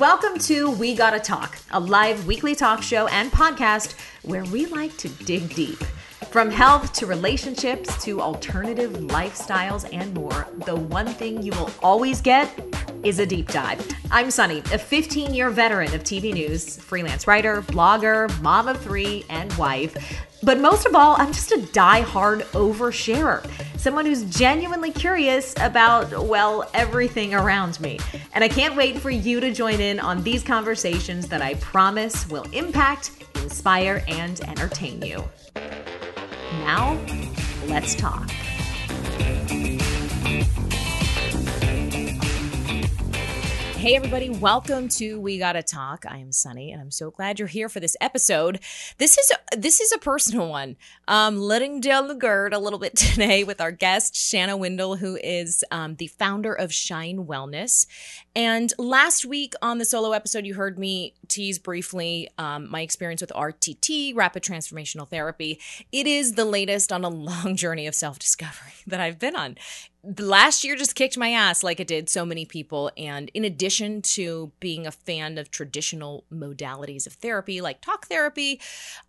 Welcome to We Gotta Talk, a live weekly talk show and podcast where we like to dig deep. From health to relationships to alternative lifestyles and more, the one thing you will always get is a deep dive. I'm Sunny, a 15 year veteran of TV news, freelance writer, blogger, mom of three, and wife. But most of all, I'm just a die-hard oversharer, someone who's genuinely curious about, well, everything around me. And I can't wait for you to join in on these conversations that I promise will impact, inspire, and entertain you. Now, let's talk. Hey, everybody, welcome to We Gotta Talk. I am Sunny, and I'm so glad you're here for this episode. This is a, this is a personal one. Um, letting down the guard a little bit today with our guest, Shanna Windle, who is um, the founder of Shine Wellness. And last week on the solo episode, you heard me tease briefly um, my experience with RTT, Rapid Transformational Therapy. It is the latest on a long journey of self discovery that I've been on last year just kicked my ass like it did so many people. And in addition to being a fan of traditional modalities of therapy, like talk therapy,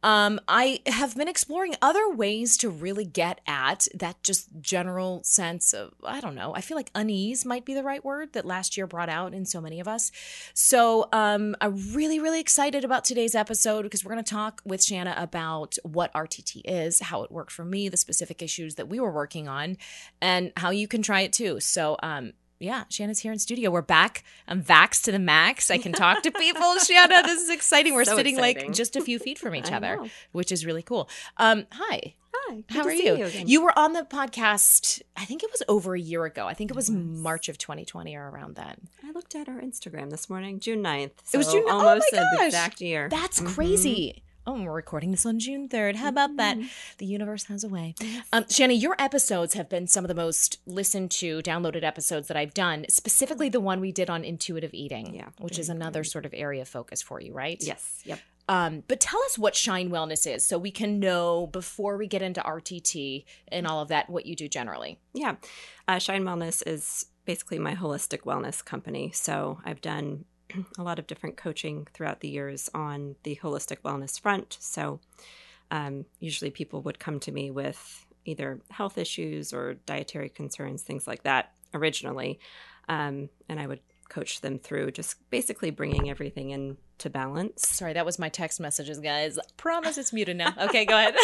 um, I have been exploring other ways to really get at that just general sense of, I don't know, I feel like unease might be the right word that last year brought out in so many of us. So um, I'm really, really excited about today's episode because we're going to talk with Shanna about what RTT is, how it worked for me, the specific issues that we were working on, and how you can try it too. So, um, yeah, Shanna's here in studio. We're back. I'm vaxxed to the max. I can talk to people. Shanna, this is exciting. We're so sitting exciting. like just a few feet from each other, which is really cool. Um, hi. Hi. How are you? You, you, were on the podcast, I think it was over a year ago. I think it was yes. March of 2020 or around then. I looked at our Instagram this morning, June 9th. So it was June almost oh the exact year. That's mm-hmm. crazy oh, we're recording this on June 3rd. How about that? Mm-hmm. The universe has a way. Um, Shanna, your episodes have been some of the most listened to, downloaded episodes that I've done, specifically the one we did on intuitive eating, yeah, which is another sort of area of focus for you, right? Yes. Yep. Um, but tell us what Shine Wellness is so we can know before we get into RTT and all of that what you do generally. Yeah. Uh, Shine Wellness is basically my holistic wellness company. So I've done a lot of different coaching throughout the years on the holistic wellness front. So, um, usually people would come to me with either health issues or dietary concerns, things like that, originally. Um, and I would coach them through just basically bringing everything into balance. Sorry, that was my text messages, guys. Promise it's muted now. Okay, go ahead.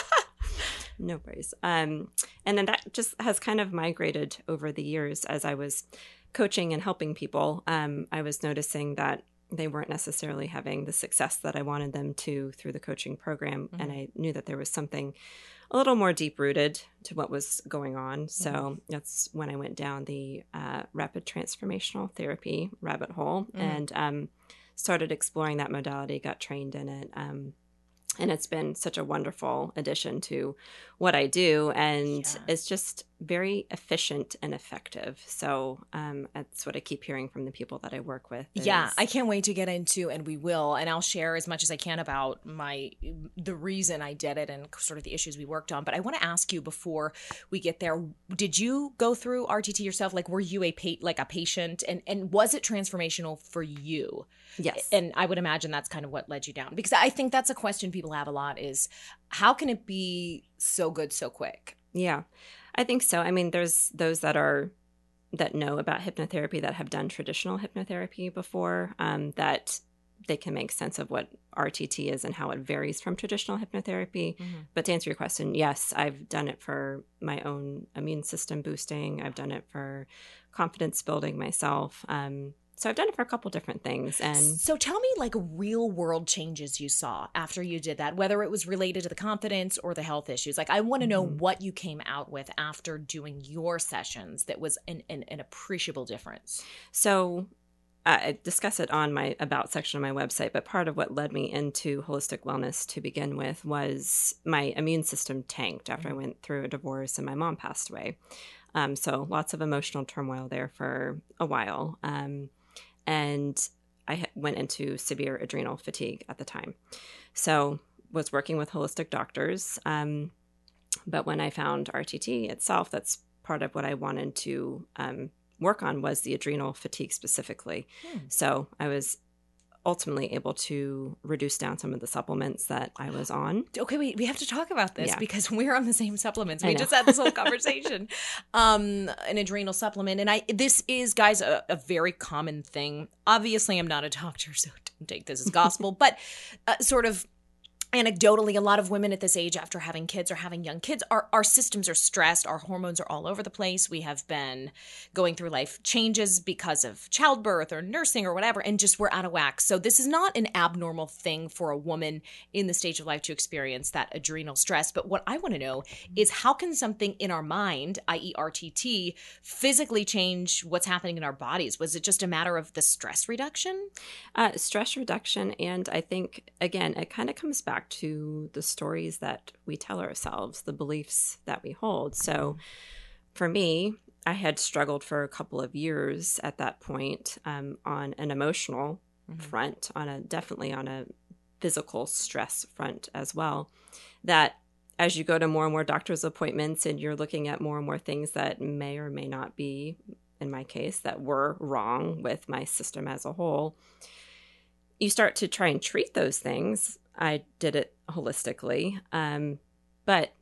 no worries. Um, and then that just has kind of migrated over the years as I was coaching and helping people, um, I was noticing that they weren't necessarily having the success that I wanted them to through the coaching program. Mm-hmm. And I knew that there was something a little more deep rooted to what was going on. So mm-hmm. that's when I went down the uh, rapid transformational therapy rabbit hole mm-hmm. and um, started exploring that modality, got trained in it. Um, and it's been such a wonderful addition to what I do, and yeah. it's just very efficient and effective. So um, that's what I keep hearing from the people that I work with. Is... Yeah, I can't wait to get into, and we will, and I'll share as much as I can about my the reason I did it and sort of the issues we worked on. But I want to ask you before we get there: Did you go through RTT yourself? Like, were you a pa- like a patient, and and was it transformational for you? Yes. And I would imagine that's kind of what led you down because I think that's a question people have a lot: is how can it be so good so quick? Yeah. I think so. I mean, there's those that are that know about hypnotherapy that have done traditional hypnotherapy before um, that they can make sense of what RTT is and how it varies from traditional hypnotherapy. Mm-hmm. But to answer your question, yes, I've done it for my own immune system boosting. I've done it for confidence building myself. Um, so I've done it for a couple different things. And so tell me like real world changes you saw after you did that, whether it was related to the confidence or the health issues. Like I want to know mm-hmm. what you came out with after doing your sessions that was an, an, an appreciable difference. So I discuss it on my about section of my website, but part of what led me into holistic wellness to begin with was my immune system tanked after mm-hmm. I went through a divorce and my mom passed away. Um, so lots of emotional turmoil there for a while. Um, and I went into severe adrenal fatigue at the time. So was working with holistic doctors. Um, but when I found RTT itself, that's part of what I wanted to um, work on was the adrenal fatigue specifically. Hmm. So I was ultimately able to reduce down some of the supplements that I was on. Okay, wait, we have to talk about this Yeah. because we're on the same supplements. We just had this whole conversation. um, an adrenal supplement. And I this is, guys, a, a very common thing. Obviously, I'm not a doctor, so don't take this as gospel, but uh, sort of anecdotally a lot of women at this age after having kids or having young kids our, our systems are stressed our hormones are all over the place. We have been going through life changes because of childbirth or nursing or whatever and just we're out of whack. So this is not an abnormal thing for a woman in the stage of life to experience that adrenal stress. But what i want to know is how can something in our mind i.e rtt physically change what's happening in our bodies? Was it just a matter of the stress reduction? Uh, stress reduction, and I think, again, it kind of comes back to the stories that we tell ourselves, the beliefs that we hold. So for me, I had struggled for a couple of years at that point um, on an emotional Mhm. front, on a definitely on a physical stress front as well. That as you go to more and more doctor's appointments and you're looking at more and more things that may or may not be, in my case, that were wrong with my system as a whole, you start to try and treat those things. I did it holistically. Um, but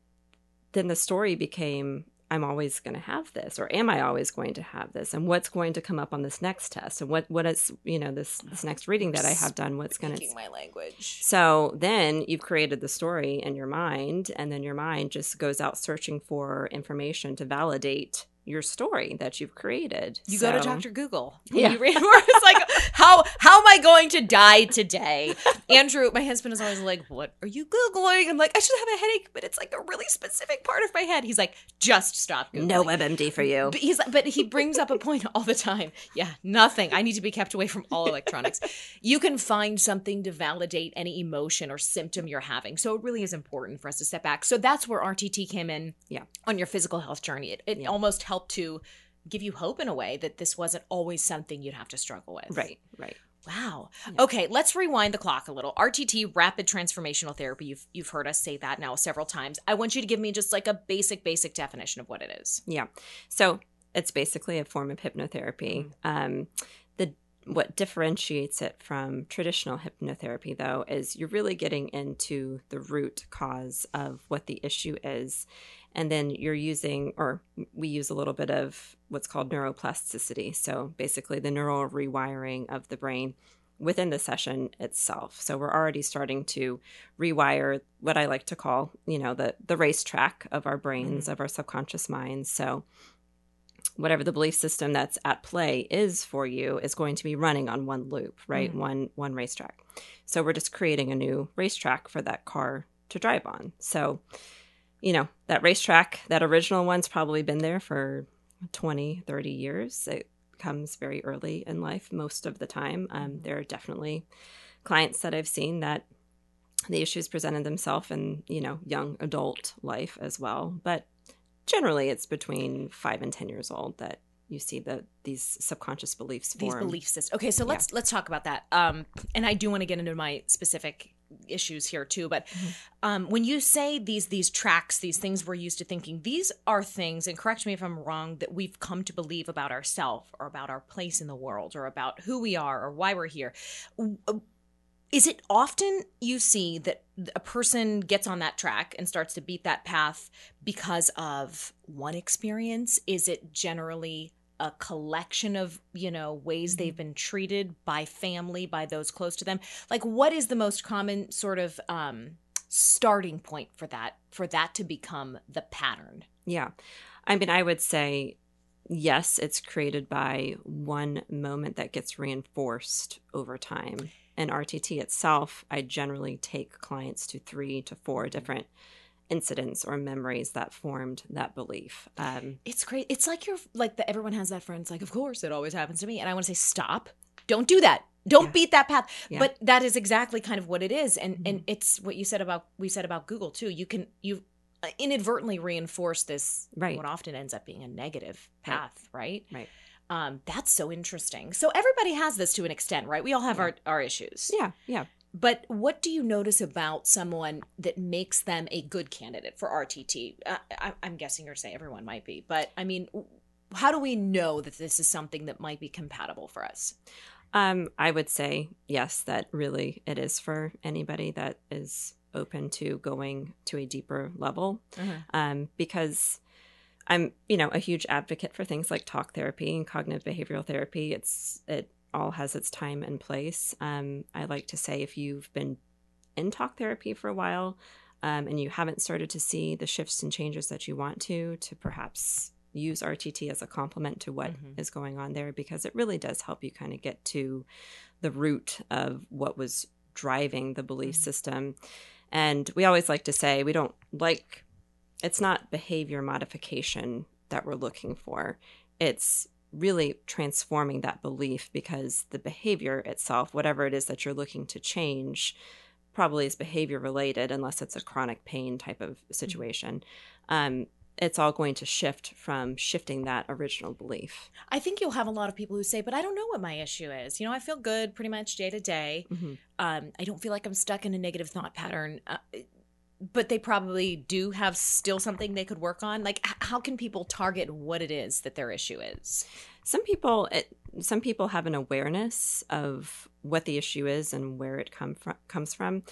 then the story became I'm always going to have this, or am I always going to have this? And what's going to come up on this next test? And what, what is, you know, this, this next reading that I have done, what's going to. My language So then you've created the story in your mind, and then your mind just goes out searching for information to validate your story that you've created. You go to Dr. Google. Yeah. You read where it's like, how how am I going to die today? Andrew, my husband is always like, What are you Googling? I'm like, I should have a headache, but it's like a really specific part of my head. He's like, just stop Googling. No WebMD for you. But he's but he brings up a point all the time. Yeah, nothing. I need to be kept away from all electronics. You can find something to validate any emotion or symptom you're having. So it really is important for us to step back. So that's where RTT came in Yeah. on your physical health journey. It, it Yeah. almost helped to give you hope in a way that this wasn't always something you'd have to struggle with. Right, right. Wow. Yeah. Okay, let's rewind the clock a little. RTT, rapid transformational therapy. You've you've heard us say that now several times. I want you to give me just like a basic basic definition of what it is. Yeah. So it's basically a form of hypnotherapy. Um, the what differentiates it from traditional hypnotherapy, though, is you're really getting into the root cause of what the issue is, and then you're using, or we use a little bit of what's called neuroplasticity. So basically, the neural rewiring of the brain within the session itself. So we're already starting to rewire what I like to call, you know, the the racetrack of our brains, of our subconscious minds. So whatever the belief system that's at play is for you is going to be running on one loop, right? Mhm. One one racetrack. So we're just creating a new racetrack for that car to drive on. So, you know, that racetrack, that original one's probably been there for 20, 30 years. It comes very early in life most of the time. Um, Mhm. there are definitely clients that I've seen that the issues presented themselves in, you know, young adult life as well. But generally it's between five and ten years old that you see the these subconscious beliefs These belief systems. Okay, so let's let's talk about that. Um, and I do want to get into my specific issues here too. But Mhm. um, when you say these these tracks, these things we're used to thinking, these are things. And correct me if I'm wrong. That we've come to believe about ourselves or about our place in the world or about who we are or why we're here. Uh, Is it often you see that a person gets on that track and starts to beat that path because of one experience? Is it generally a collection of, you know, ways they've been treated by family, by those close to them? Like what is the most common sort of um starting point for that for that to become the pattern? Yeah. I mean, I would say yes, it's created by one moment that gets reinforced over time. In RTT itself, I generally take clients to three to four different incidents or memories that formed that belief. Um, It's great. It's like you're like the everyone has that friend. It's like, of course, it always happens to me. And I want to say, stop. Don't do that. Don't Yeah. beat that path. Yeah. But that is exactly kind of what it is. And and Mhm. it's what you said about we said about Google too. You can you inadvertently reinforce this Right. what often ends up being a negative Right. path, right? Right. Um, that's so interesting. So everybody has this to an extent, right? We all have Yeah. our, our issues. yeah, yeah. But what do you notice about someone that makes them a good candidate for RTT? Uh, I, I'm guessing you're saying everyone might be, but I mean, how do we know that this is something that might be compatible for us? Um, I would say yes, that really it is for anybody that is open to going to a deeper level. Mm-hmm. Um, because I'm, you know, a huge advocate for things like talk therapy and cognitive behavioral therapy. It's it all has its time and place. Um, I like to say if you've been in talk therapy for a while um, and you haven't started to see the shifts and changes that you want to, to perhaps use RTT as a complement to what Mhm. is going on there because it really does help you kind of get to the root of what was driving the belief Mhm. system. And we always like to say we don't like it's not behavior modification that we're looking for. It's really transforming that belief because the behavior itself, whatever it is that you're looking to change, probably is behavior related unless it's a chronic pain type of situation. Um, it's all going to shift from shifting that original belief. I think you'll have a lot of people who say, "But I don't know what my issue is. You know, I feel good pretty much day to day. Mhm. Um, I don't feel like I'm stuck in a negative thought pattern." Uh, but they probably do have still something they could work on. Like, how can people target what it is that their issue is? Some people, it, some people have an awareness of what the issue is and where it come from, comes from.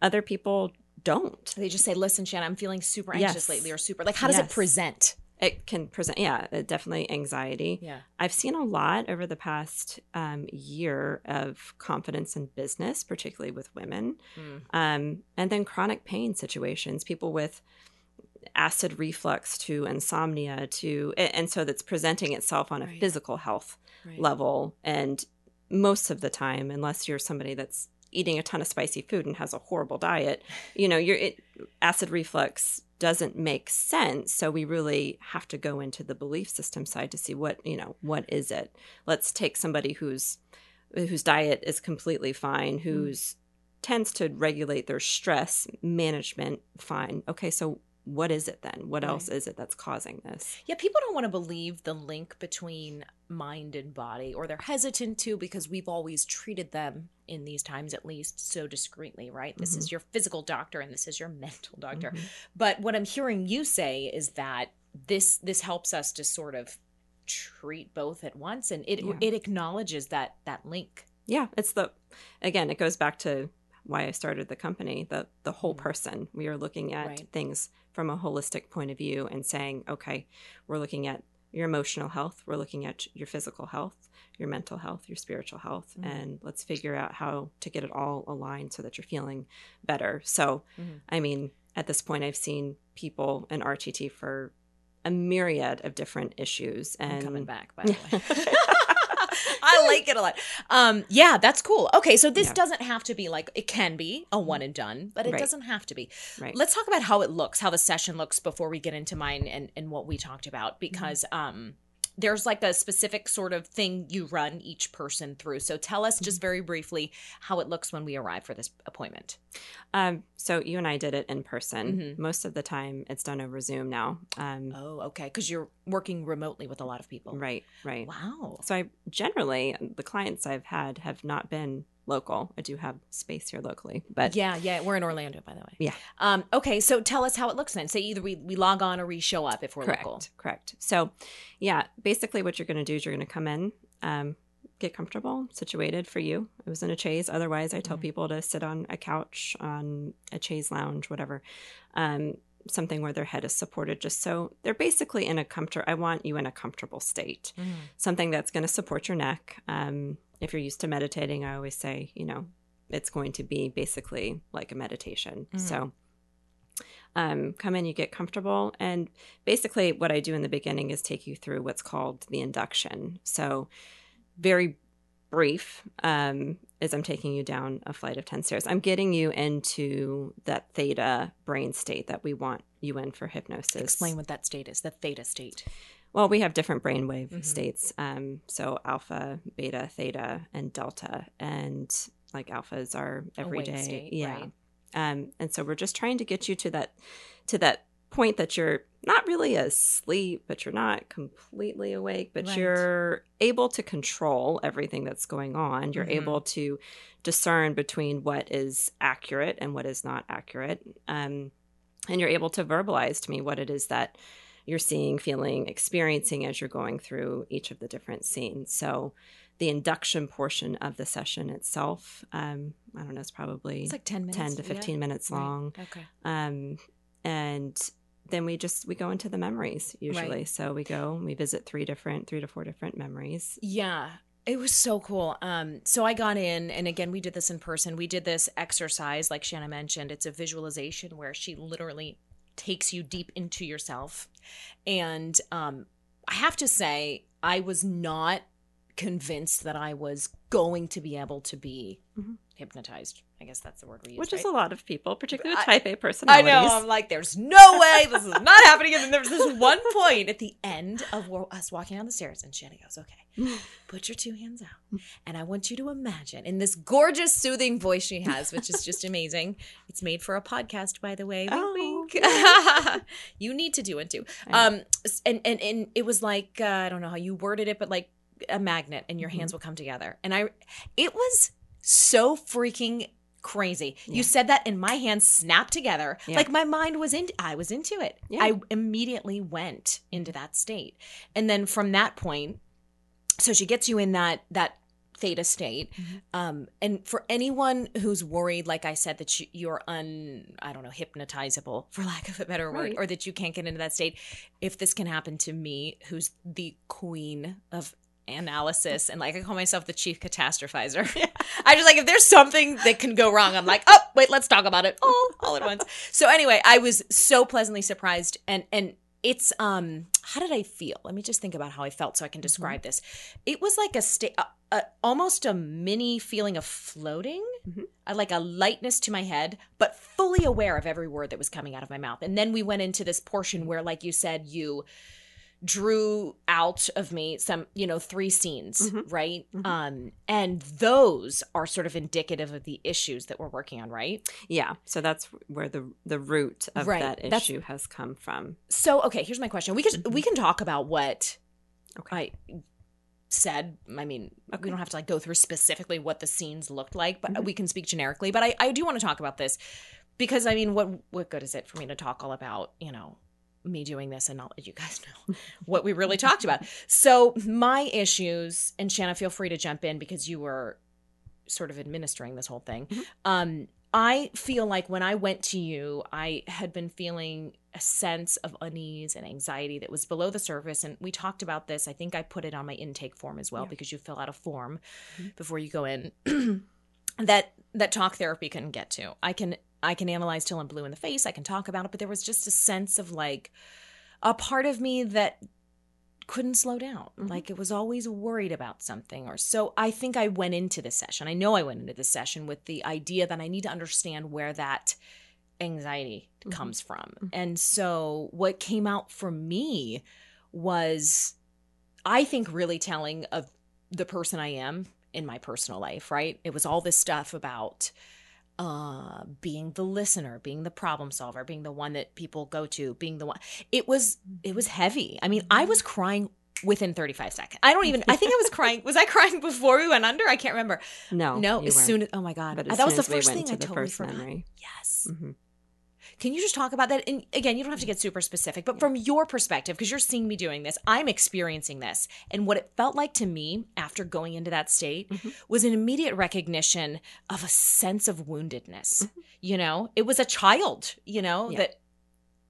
Other people don't. They just say, "Listen, Shanna, I'm feeling super anxious Yes. lately," or super. Like, how does it present? It can present, yeah, uh, definitely anxiety. Yeah. I've seen a lot over the past um, year of confidence in business, particularly with women, Mm. um, and then chronic pain situations. People with acid reflux to insomnia to, and so that's presenting itself on a Right. physical health Right. level. And most of the time, unless you're somebody that's eating a ton of spicy food and has a horrible diet, you know, your acid reflux doesn't make sense. So we really have to go into the belief system side to see what, you know, what is it? Let's take somebody who's whose diet is completely fine, mm. who's tends to regulate their stress management fine. Okay, so what is it then? What Right. else is it that's causing this? Yeah, people don't want to believe the link between mind and body, or they're hesitant to because we've always treated them in these times, at least, so discreetly, right? This is your physical doctor and this is your mental doctor. Mhm. But what I'm hearing you say is that this this helps us to sort of treat both at once, and it Yeah. it acknowledges that that link. yeah it's the again it goes back to why i started the company the the whole Mhm. person we are looking at Right. things from a holistic point of view and saying okay we're looking at your emotional health we're looking at your physical health your mental health your spiritual health Mhm. and let's figure out how to get it all aligned so that you're feeling better so Mhm. i mean at this point i've seen people in rtt for a myriad of different issues and I'm coming back, by the way. I like it a lot. Um, yeah, that's cool. Okay, so this Yeah. doesn't have to be like it can be a one and done, but it Right. doesn't have to be. right Let's talk about how it looks, how the session looks before we get into mine and, and what we talked about because um there's like a specific sort of thing you run each person through. So tell us Mm-hmm. just very briefly how it looks when we arrive for this appointment. Um, so you and I did it in person. Mhm. Most of the time, it's done over Zoom now. Um, Oh, okay, because you're working remotely with a lot of people. Right, right. Wow. So I generally the clients I've had have not been local. I do have space here locally, but yeah, yeah, we're in Orlando, by the way. Yeah. Um. Okay, so tell us how it looks then. Say either we, we log on or we show up if we're correct, local. correct. So yeah, basically what you're going to do is you're going to come in, um, get comfortable, situated for you. It was in a chaise. Otherwise, I tell Mhm. people to sit on a couch, on a chaise lounge, whatever. Um, something where their head is supported, just so they're basically in a comfort. I want you in a comfortable state. something that's going to support your neck. Um, if you're used to meditating, I always say, you know, it's going to be basically like a meditation. Mhm. So um, come in, you get comfortable. And basically, what I do in the beginning is take you through what's called the induction. So, very brief um, is I'm taking you down a flight of 10 stairs. I'm getting you into that theta brain state that we want you in for hypnosis. Explain what that state is. The theta state. Well, we have different brainwave Mhm. states. Um, so alpha, beta, theta, and delta. And like alpha is our everyday. state, yeah. right. Um, and so we're just trying to get you to that to that point that you're not really asleep, but you're not completely awake, but Right. you're able to control everything that's going on. You're Mhm. able to discern between what is accurate and what is not accurate. Um, and you're able to verbalize to me what it is that you're seeing, feeling, experiencing as you're going through each of the different scenes. So the induction portion of the session itself, um, I don't know, it's probably It's like 10 minutes. 10 to 15 yeah. minutes Right. long. Okay. Um, and then we just we go into the memories usually. Right. So we go, we visit three different, three to four different memories. Yeah. It was so cool. Um, so I got in, and again, we did this in person. We did this exercise, like Shanna mentioned. It's a visualization where she literally takes you deep into yourself. And um, I have to say, I was not convinced that I was going to be able to be Mhm. hypnotized. I guess that's the word we use. Which right? is a lot of people, particularly with type A I personalities. I know. I'm like, there's no way this is not happening. And then there's this one point at the end of us walking down the stairs, and Shanna goes, "Okay, put your two hands out, and I want you to imagine in this gorgeous, soothing voice she has, which is just amazing. It's made for a podcast, by the way. Oh, wink. you need to do it too. Um, and and and it was like uh, I don't know how you worded it, but like a magnet, and your Mm-hmm. hands will come together. And I, it was so freaking crazy. Yeah. You said that, and my hands snapped together. Yeah. Like my mind was in. I was into it. Yeah. I immediately went into that state, and then from that point, so she gets you in that that theta state Mhm. um and for anyone who's worried like i said that you, you're un i don't know hypnotizable for lack of a better word Right. or that you can't get into that state if this can happen to me who's the queen of analysis and like i call myself the chief catastrophizer. I just like if there's something that can go wrong i'm like oh wait let's talk about it. All all at once. So anyway i was so pleasantly surprised and and it's um how did i feel? Let me just think about how i felt so i can describe this. It was like a state almost a mini feeling of floating Mhm. uh, like a lightness to my head but fully aware of every word that was coming out of my mouth. And then we went into this portion where like you said you drew out of me some you know three scenes Mhm. right Mhm. um and those are sort of indicative of the issues that we're working on right Yeah. So that's where the the root of Right. that That's- issue has come from. so okay here's my question we could Mhm. we can talk about what Okay. i said i mean Okay. we don't have to like go through specifically what the scenes looked like but Mhm. we can speak generically but i i do want to talk about this because i mean what what good is it for me to talk all about you know me doing this and not let you guys know what we really talked about so my issues and shanna feel free to jump in because you were sort of administering this whole thing Mhm. um i feel like when i went to you i had been feeling a sense of unease and anxiety that was below the surface and we talked about this i think i put it on my intake form as well Yeah. because you fill out a form Mhm. before you go in that that talk therapy couldn't get to i can i can analyze till i'm blue in the face i can talk about it but there was just a sense of like a part of me that couldn't slow down Mhm. like it was always worried about something or so i think i went into the session i know i went into the session with the idea that i need to understand where that anxiety Mhm. comes from Mhm. and so what came out for me was i think really telling of the person i am in my personal life right it was all this stuff about uh being the listener being the problem solver being the one that people go to being the one it was it was heavy i mean i was crying within 35 seconds i don't even i think i was crying was i crying before we went under i can't remember No. no as weren't. soon as oh my god But that as was the we first went thing i totally forgot memory. yes Mhm. Can you just talk about that? And again, you don't have to get super specific, but from your perspective, because you're seeing me doing this, I'm experiencing this. And what it felt like to me after going into that state Mhm. was an immediate recognition of a sense of woundedness. Mhm. You know, it was a child, you know, Yeah. that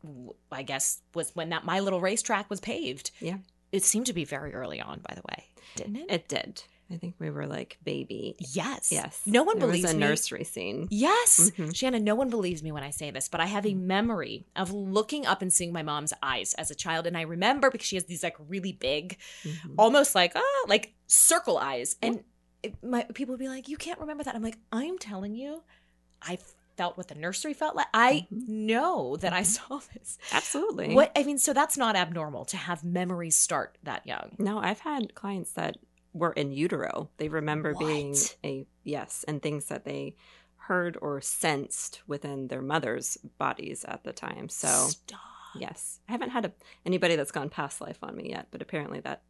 w- I guess was when that my little racetrack was paved. Yeah. It seemed to be very early on, by the way, didn't it? It did. I think we were like baby. yes. Yes. No one there believes was a me. nursery scene. Yes. Mhm. Shanna, no one believes me when I say this, but I have a memory of looking up and seeing my mom's eyes as a child. And I remember because she has these like really big, Mhm. almost like, ah, like circle eyes. And it, my people would be like, you can't remember that. I'm like, I'm telling you, I felt what the nursery felt like. I Mhm. know that I Mhm. saw this. Absolutely. What I mean, so that's not abnormal to have memories start that young. No, I've had clients that were in utero. They remember being a yes, and things that they heard or sensed within their mother's bodies at the time. So Stop. yes, I haven't had a, anybody that's gone past life on me yet, but apparently that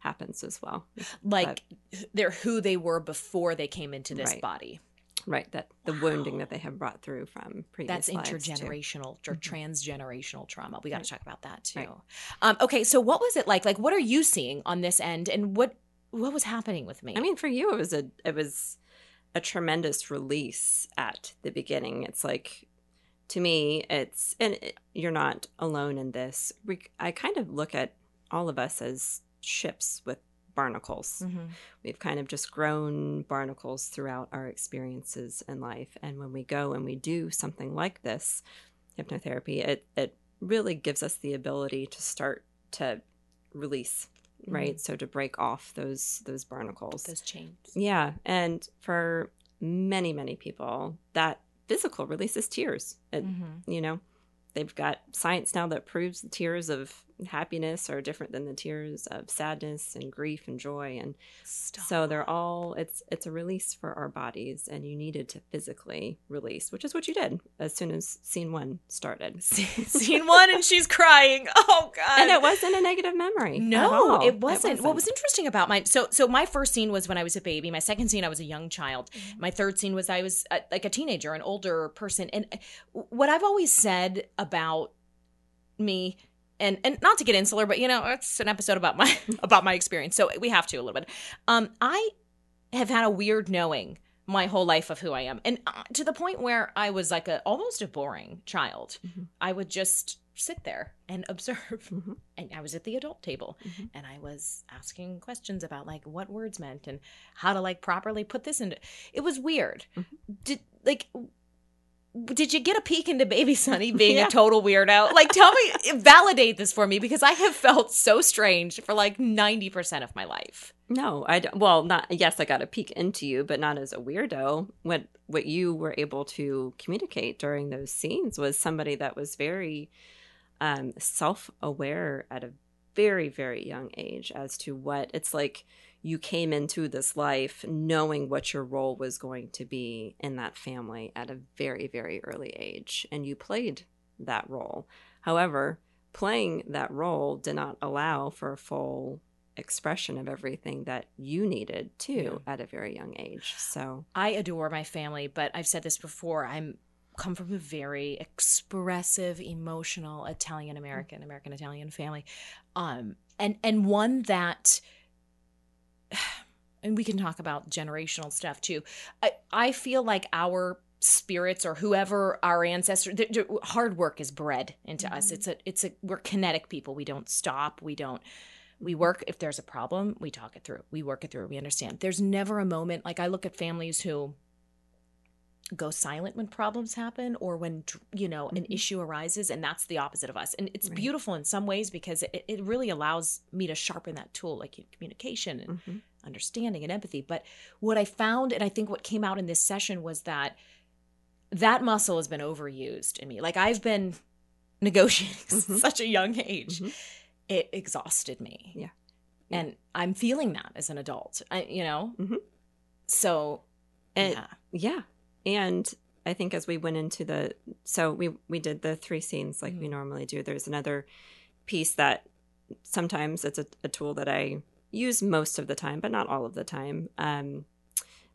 happens as well. Like they're who they were before they came into this Right. body. right that the wounding that they have brought through from previous That's intergenerational or Mhm. transgenerational trauma. We got to Right. talk about that too. Right. Um, okay, so what was it like? Like, what are you seeing on this end, and what what was happening with me? I mean, for you, it was a it was a tremendous release at the beginning. It's like to me, it's and it, you're not alone in this. We, I kind of look at all of us as ships with barnacles. Mhm. We've kind of just grown barnacles throughout our experiences in life, and when we go and we do something like this, hypnotherapy, it it really gives us the ability to start to release right so to break off those those barnacles those chains. yeah and for many many people that physical releases tears it, Mhm. you know they've got science now that proves the tears of happiness are different than the tears of sadness and grief and joy and Stop. so they're all it's it's a release for our bodies and you needed to physically release which is what you did as soon as scene one started scene one, and she's crying. Oh God! and it wasn't a negative memory No, all. it wasn't. What was interesting about my so so my first scene was when I was a baby. My second scene I was a young child. My third scene was I was uh like a teenager, an older person. And what I've always said about me and and not to get insular, but you know, it's an episode about my about my experience. So we have to a little bit. Um I have had a weird knowing my whole life of who I am. And uh, to the point where I was like a almost a boring child. Mhm. I would just sit there and observe Mhm. and I was at the adult table Mhm. and I was asking questions about like what words meant and how to like properly put this into it was weird. Mhm. Did like did you get a peek into baby Sunny being Yeah. a total weirdo? Like tell me validate this for me because I have felt so strange for like 90% of my life. No, I don't, well, not yes, I got a peek into you, but not as a weirdo. What what you were able to communicate during those scenes was somebody that was very um, self aware at a very very young age as to what it's like. You came into this life knowing what your role was going to be in that family at a very very early age, and you played that role. However, playing that role did not allow for a full expression of everything that you needed too at a very young age. So, I adore my family, but I've said this before. I'm come from a very expressive, emotional Italian American, American Italian family. Um and and one that and we can talk about generational stuff too. I I feel like our spirits or whoever our ancestors th- th- hard work is bred into us Mhm. it's a it's a we're kinetic people we don't stop we don't we work if there's a problem we talk it through we work it through we understand there's never a moment like i look at families who go silent when problems happen or when you know an Mhm. issue arises and that's the opposite of us and it's Right. beautiful in some ways because it, it really allows me to sharpen that tool like communication and mhm. Understanding and empathy. But what I found, and I think what came out in this session was that that muscle has been overused in me. Like I've been negotiating Mhm. such a young age. Mhm. It exhausted me. Yeah. Yeah. And I'm feeling that as an adult, I, you know? Mhm. So, And- yeah. yeah. And I think as we went into the so we we did the three scenes like we Mhm. normally do. There's another piece that sometimes it's a, a tool that I use most of the time, but not all of the time. Um,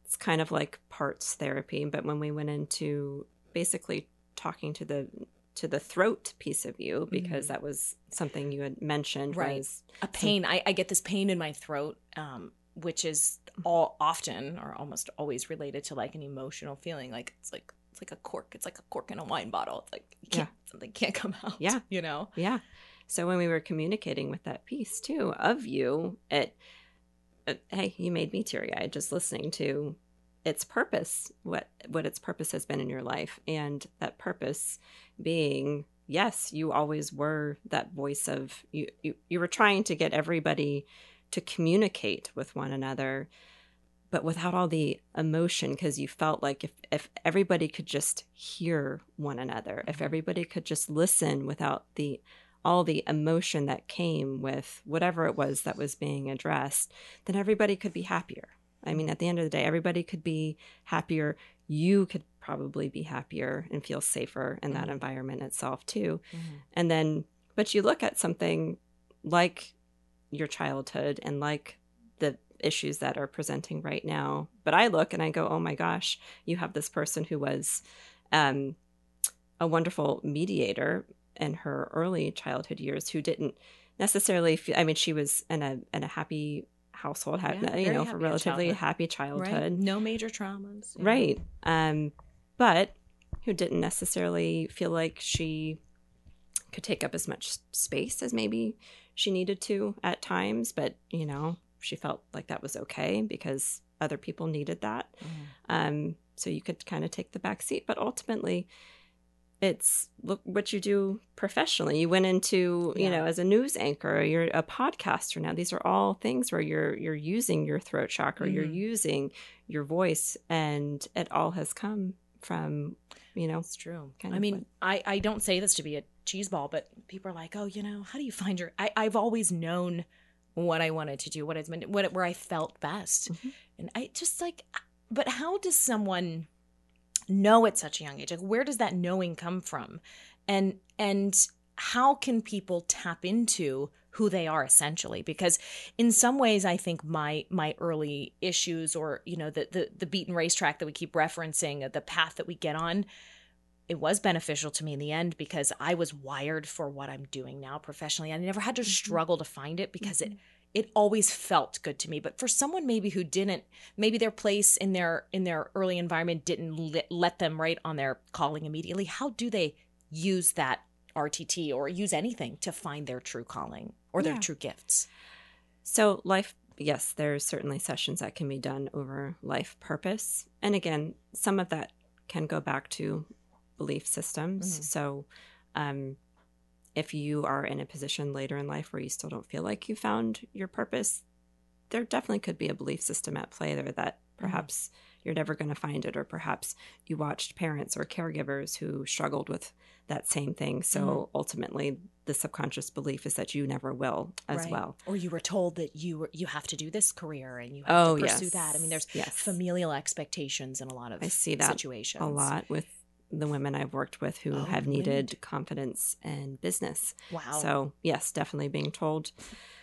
it's kind of like parts therapy. But when we went into basically talking to the to the throat piece of you, because Mhm. that was something you had mentioned Right. was a pain. I, I get this pain in my throat, um, which is all often or almost always related to like an emotional feeling. Like it's like it's like a cork. It's like a cork in a wine bottle. It's like can't, something can't come out. Yeah. you know. Yeah. So when we were communicating with that piece too of you, it, it hey, you made me teary eyed just listening to its purpose, what what its purpose has been in your life, and that purpose being yes, you always were that voice of you. You, you were trying to get everybody to communicate with one another but without all the emotion because you felt like if, if everybody could just hear one another if Mhm. everybody could just listen without the all the emotion that came with whatever it was that was being addressed then everybody could be happier i mean at the end of the day everybody could be happier you could probably be happier and feel safer in that Mhm. environment itself too and then but you look at something like your childhood and like the issues that are presenting right now. But I look and I go, oh my gosh, you have this person who was um, a wonderful mediator in her early childhood years who didn't necessarily feel, I mean, she was in a, in a happy household, had, Yeah, you know, happy for relatively childhood. happy childhood. Right? No major traumas. yeah. Right. Um, but who didn't necessarily feel like she could take up as much space as maybe she needed to at times. But, you know, she felt like that was okay because other people needed that. Mm. Um, so you could kind of take the back seat. But ultimately, it's look what you do professionally. You went into, you know, as a news anchor, you're a podcaster now. These are all things where you're you're using your throat chakra, you're Mhm. using your voice, and it all has come from, you know, It's true. kind I mean, what- I, I don't say this to be a cheese ball, but people are like, oh, you know, how do you find your? I, I've always known what I wanted to do, what i've been, what where I felt best, Mhm. and I just like, but how does someone know at such a young age? Like, where does that knowing come from, and and how can people tap into who they are essentially because in some ways i think my my early issues or you know the the, the beaten racetrack that we keep referencing the path that we get on it was beneficial to me in the end because i was wired for what i'm doing now professionally i never had to Mhm. struggle to find it because it it always felt good to me but for someone maybe who didn't maybe their place in their in their early environment didn't let, let them right on their calling immediately how do they use that rtt or use anything to find their true calling or their Yeah. true gifts So, life, yes, there's certainly sessions that can be done over life purpose. And again, some of that can go back to belief systems. Mhm. So, um, if you are in a position later in life where you still don't feel like you found your purpose, there definitely could be a belief system at play there that mm-hmm. perhaps you're never going to find it, or perhaps you watched parents or caregivers who struggled with that same thing. So mm-hmm. ultimately, the subconscious belief is that you never will as Right. well. or you were told that you were you have to do this career and you have Oh, to pursue yes. that i mean there's yes. familial expectations in a lot of I see that situations a lot with the women I've worked with who Oh, have needed confidence and business. wow So, yes, definitely being told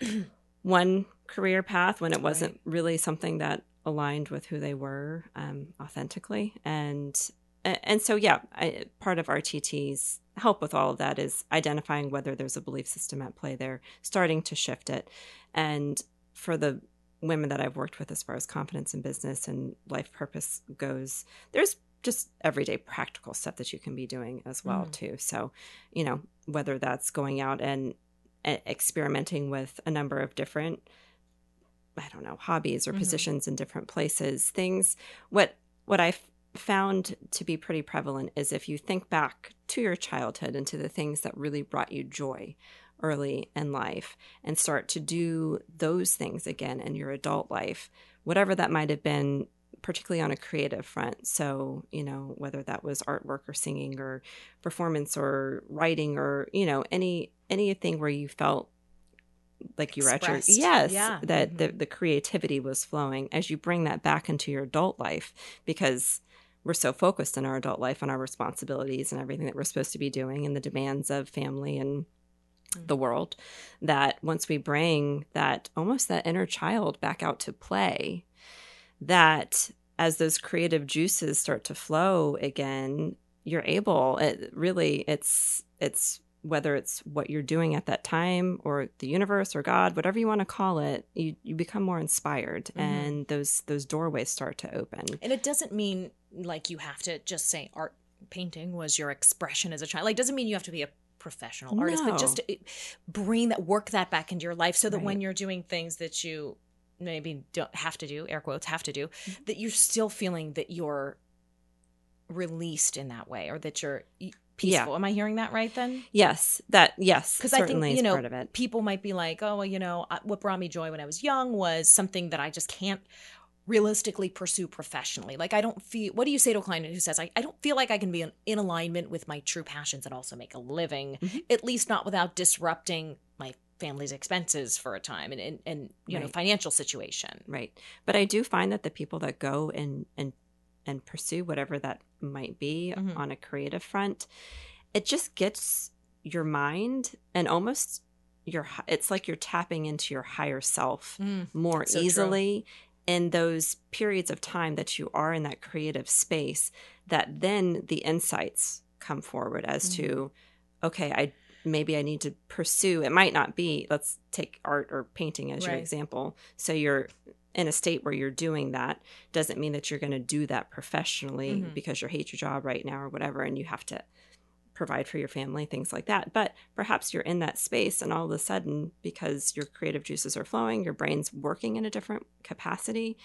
one career path when it wasn't really something that aligned with who they were um, authentically. And and so, yeah, I, part of RTT's help with all of that is identifying whether there's a belief system at play there, starting to shift it. And for the women that I've worked with as far as confidence in business and life purpose goes, there's just everyday practical stuff that you can be doing as well Mm. too. So, you know, whether that's going out and experimenting with a number of different I don't know, hobbies or Mhm. positions in different places, things what what I've found to be pretty prevalent is if you think back to your childhood and to the things that really brought you joy early in life and start to do those things again in your adult life, whatever that might have been, particularly on a creative front. So, you know, whether that was artwork or singing or performance or writing or, you know, any anything where you felt like you were at your yes Yeah. that the, Mhm. the creativity was flowing as you bring that back into your adult life because we're so focused in our adult life on our responsibilities and everything that we're supposed to be doing and the demands of family and Mm. the world that once we bring that almost that inner child back out to play that as those creative juices start to flow again you're able it really it's it's whether it's what you're doing at that time or the universe or god whatever you want to call it you you become more inspired Mhm. and those those doorways start to open and it doesn't mean like you have to just say art painting was your expression as a child like doesn't mean you have to be a professional artist No. but just to bring that work that back into your life so that when you're doing things that you maybe don't have to do air quotes have to do Mm-hmm. that you're still feeling that you're released in that way or that you're peaceful am i hearing that right then yes that yes because I think you know part of it people might be like, oh, well, you know, what brought me joy when I was young was something that I just can't realistically pursue professionally. Like I don't feel. What do you say to a client who says, I, I don't feel like I can be in, in alignment with my true passions and also make a living, Mhm. at least not without disrupting my family's expenses for a time and and, and you know financial situation. Right. But I do find that the people that go and and and pursue whatever that might be Mhm. on a creative front, it just gets your mind and almost your it's like you're tapping into your higher self Mm, more so true. easily in those periods of time that you are in that creative space that then the insights come forward as Mm-hmm. to okay i maybe i need to pursue. It might not be let's take art or painting as your example. So you're in a state where you're doing that doesn't mean that you're going to do that professionally Mhm. because you hate your job right now or whatever and you have to provide for your family things like that. But perhaps you're in that space and all of a sudden because your creative juices are flowing your brain's working in a different capacity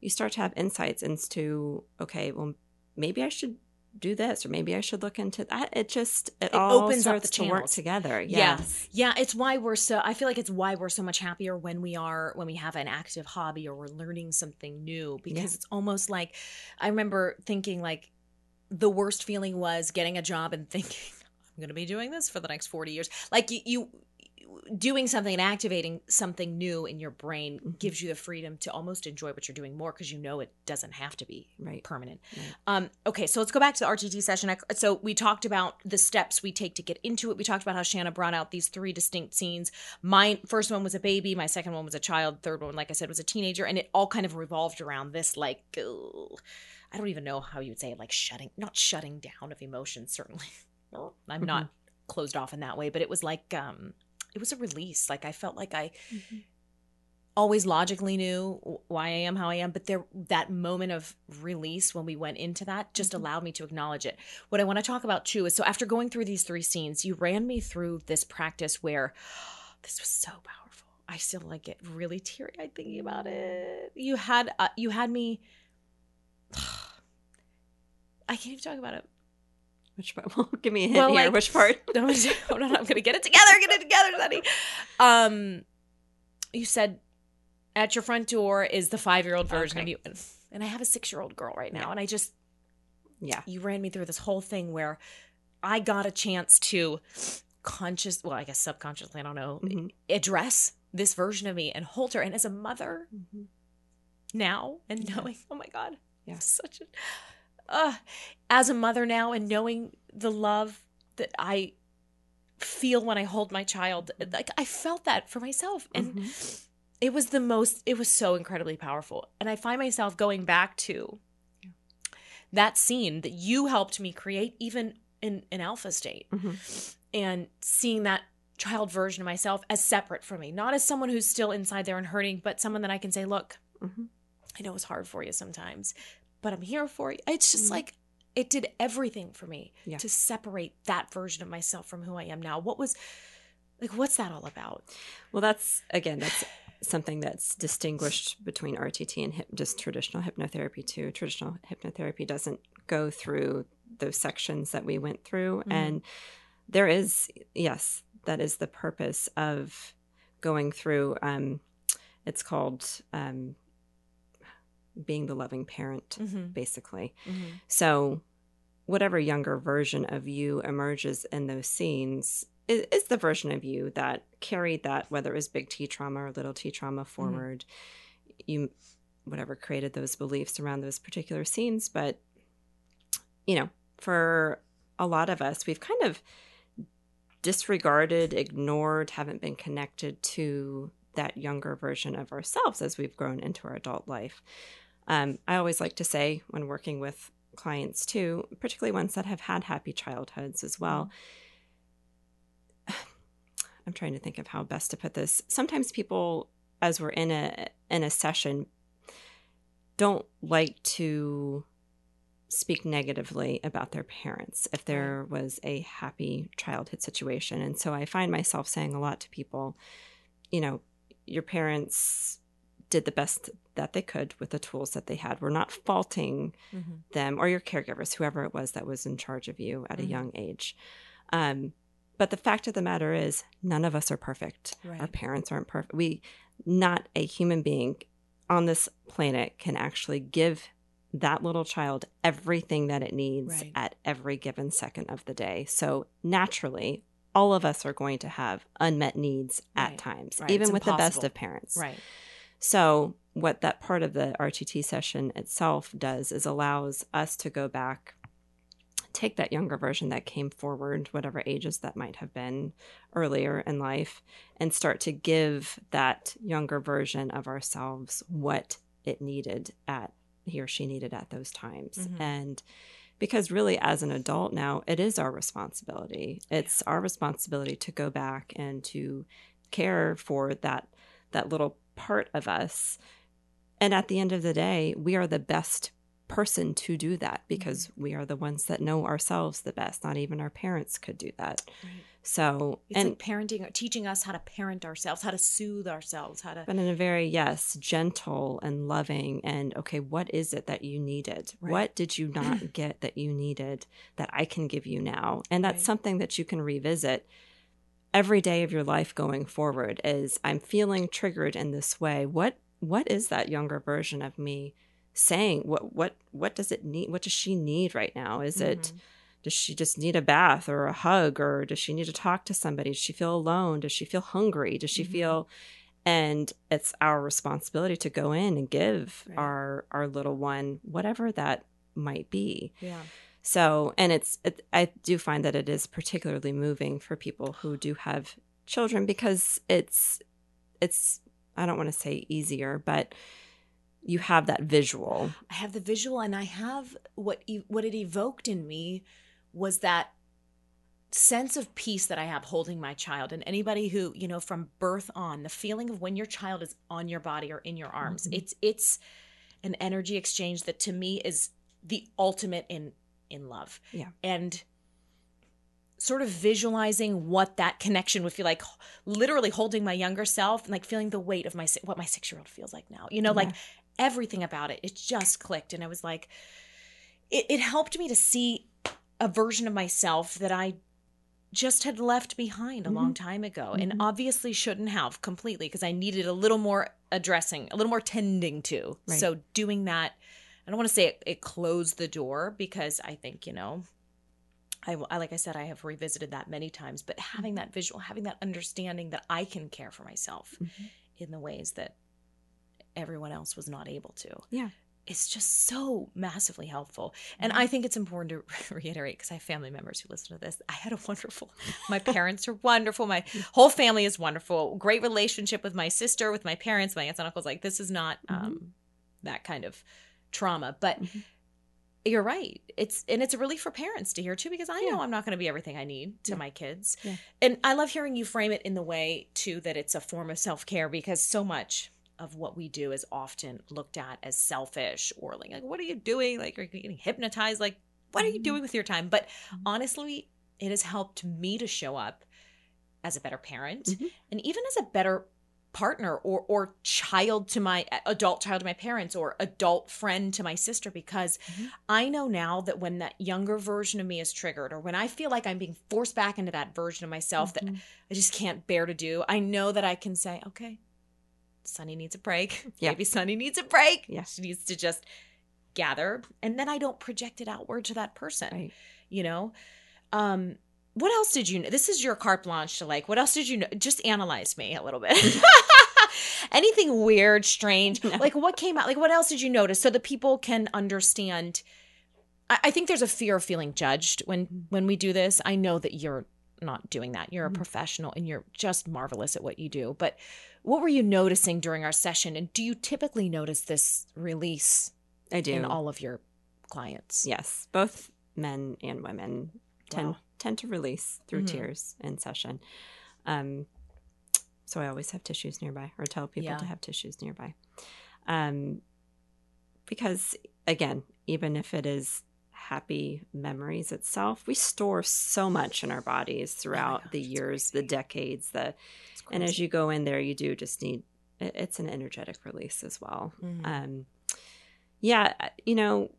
you start to have insights into okay well maybe i should do this or maybe i should look into that it just it, It all opens up starts the to work channels. together Yeah. yes Yeah, it's why we're so I feel like it's why we're so much happier when we are when we have an active hobby or we're learning something new because Yeah. it's almost like I remember thinking like the worst feeling was getting a job and thinking I'm going to be doing this for the next 40 years. Like you, you doing something and activating something new in your brain Mhm. gives you the freedom to almost enjoy what you're doing more because you know it doesn't have to be right permanent. Right. Um, okay, so let's go back to the RTT session. So we talked about the steps we take to get into it. We talked about how Shanna brought out these three distinct scenes. My first one was a baby. My second one was a child. Third one, like I said, was a teenager, and it all kind of revolved around this like. ugh, I don't even know how you would say it, like shutting, not shutting down of emotions. Certainly, I'm not closed off in that way, but it was like um, it was a release. Like I felt like I always logically knew why I am how I am, but there that moment of release when we went into that just Mhm. allowed me to acknowledge it. What I want to talk about too is so after going through these three scenes, you ran me through this practice where this was so powerful. I still like get really teary eyed thinking about it. You had uh, you had me. I can't even talk about it. Which part well give me a hint Well, here like- which part No, no, no, I'm gonna get it together. Get it together, Sunny. Um, you said at your front door is the five year old version of you, and I have a six year old girl right now, Yeah. and I just yeah you ran me through this whole thing where I got a chance to conscious, well, I guess subconsciously, I don't know, Mhm. address this version of me and hold her. And as a mother Mhm. now, and knowing, oh my god, Yeah. such a, uh, as a mother now, and knowing the love that I feel when I hold my child, like I felt that for myself, and Mhm. it was the most it was so incredibly powerful and i find myself going back to that scene that you helped me create even in an alpha state Mhm. and seeing that child version of myself as separate from me not as someone who's still inside there and hurting but someone that i can say look Mhm. i know it's hard for you sometimes but i'm here for you it's just Mhm. like it did everything for me Yeah. to separate that version of myself from who i am now what was like what's that all about Well, that's again, that's something that's distinguished between RTT and hip, just traditional hypnotherapy too. Traditional hypnotherapy doesn't go through those sections that we went through, Mhm. and there is yes, that is the purpose of going through. Um, it's called um, being the loving parent, mm-hmm. basically. Mm-hmm. So, whatever younger version of you emerges in those scenes is, is the version of you that carried that, whether it was big T trauma or little T trauma forward. You, whatever, created those beliefs around those particular scenes. But, you know, for a lot of us, we've kind of disregarded, ignored, haven't been connected to that younger version of ourselves as we've grown into our adult life. Um, I always like to say when working with clients too, particularly ones that have had happy childhoods as well. I'm trying to think of how best to put this. Sometimes people, as we're in a in a session, don't like to speak negatively about their parents if there was a happy childhood situation. And so I find myself saying a lot to people, you know, your parents did the best that they could with the tools that they had. We're not faulting Mm-hmm. them or your caregivers, whoever it was that was in charge of you at Mhm. a young age. Um, but the fact of the matter is, none of us are perfect. Right. Our parents aren't perfect. We, not a human being on this planet, can actually give that little child everything that it needs Right. at every given second of the day. So naturally, all of us are going to have unmet needs at Right. times, Right. even It's with the best of parents. Right. So, what that part of the RTT session itself does is allows us to go back take that younger version that came forward, whatever ages that might have been earlier in life, and start to give that younger version of ourselves what it needed at he or she needed at those times. Mhm. And because really, as an adult now, it is our responsibility. It's our responsibility to go back and to care for that that little part of us. And at the end of the day, we are the best person to do that mm-hmm. because we are the ones that know ourselves the best. Not even our parents could do that. Right. So, It's and like parenting, teaching us how to parent ourselves, how to soothe ourselves, how to. but in a very yes gentle and loving and okay what is it that you needed Right. what did you not get that you needed that i can give you now and that's Right. something that you can revisit every day of your life going forward is i'm feeling triggered in this way what what is that younger version of me saying what what what does it need what does she need right now is it Mhm. does she just need a bath or a hug or does she need to talk to somebody does she feel alone does she feel hungry does she Mhm. feel and it's our responsibility to go in and give Right. our our little one whatever that might be Yeah. So and it's it, i do find that it is particularly moving for people who do have children because it's it's i don't want to say easier but you have that visual I have the visual, and I have what what it evoked in me was that sense of peace that I have holding my child. And anybody who you know from birth on, the feeling of when your child is on your body or in your arms, Mhm. it's it's an energy exchange that to me is the ultimate in in love. Yeah. and sort of visualizing what that connection would feel like literally holding my younger self and like feeling the weight of my what my 6-year-old feels like now you know like everything about it it just clicked and i was like it, it helped me to see a version of myself that i just had left behind a long time ago and Mhm. obviously shouldn't have completely because i needed a little more addressing a little more tending to Right. so doing that i don't want to say it, it closed the door because i think you know I, I like i said i have revisited that many times but having that visual having that understanding that i can care for myself Mhm. in the ways that everyone else was not able to Yeah. it's just so massively helpful. And i think it's important to reiterate because i have family members who listen to this. I had a wonderful my parents are wonderful. My whole family is wonderful. Great relationship with my sister with my parents my aunts and uncles. Like this is not um that kind of trauma but Mhm. you're right it's and it's a relief for parents to hear too because i know i'm not going to be everything i need to Yeah. my kids Yeah. and i love hearing you frame it in the way too that it's a form of self-care because so much of what we do is often looked at as selfish or like, like what are you doing like you're you getting hypnotized like what are you Mhm. doing with your time but Mhm. honestly it has helped me to show up as a better parent Mhm. and even as a better partner or or child to my adult child to my parents or adult friend to my sister because Mhm. I know now that when that younger version of me is triggered or when I feel like I'm being forced back into that version of myself that Mhm. I just can't bear to do, I know that I can say, okay, Sunny needs a break. Yeah. Maybe Sunny needs a break. Yeah. She needs to just gather. And then I don't project it outward to that person. Right. You know? Um, what else did you know? This is your carte blanche to like, what else did you know? Just analyze me a little bit. Anything weird, strange? No. Like what came out? Like what else did you notice so that people can understand? I, I think there's a fear of feeling judged when when we do this. I know that you're not doing that. You're a Mhm. professional and you're just marvelous at what you do. But what were you noticing during our session? And do you typically notice this release I do. in all of your clients? Yes, both men and women tend Wow. Tend to release through Mhm. tears in session. Um, so I always have tissues nearby, or tell people Yeah. to have tissues nearby, um, because again, even if it is happy memories itself, we store so much in our bodies throughout gosh, the years, the decades, the and as you go in there, you do just need it's an energetic release as well. Mhm. Um, yeah, you know,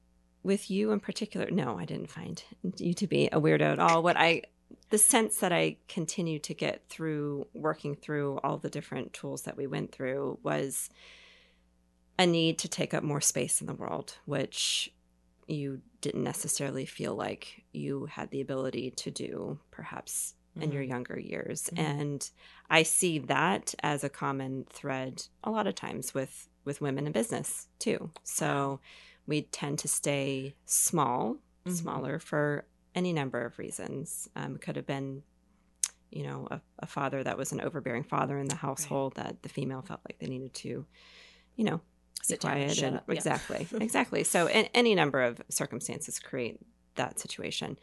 with you in particular, no, I didn't find you to be a weirdo at all. What I, the sense that I continue to get through working through all the different tools that we went through was a need to take up more space in the world, which you didn't necessarily feel like you had the ability to do, perhaps in your Mhm. younger years Mhm. and i see that as a common thread a lot of times with with women in business too so we tend to stay small Mhm. smaller for any number of reasons. Um, it could have been, you know, a, a father that was an overbearing father in the household that the female felt like they needed to, you know, Sit and quiet. and-. Yeah. Exactly, exactly. So, a- any number of circumstances create that situation.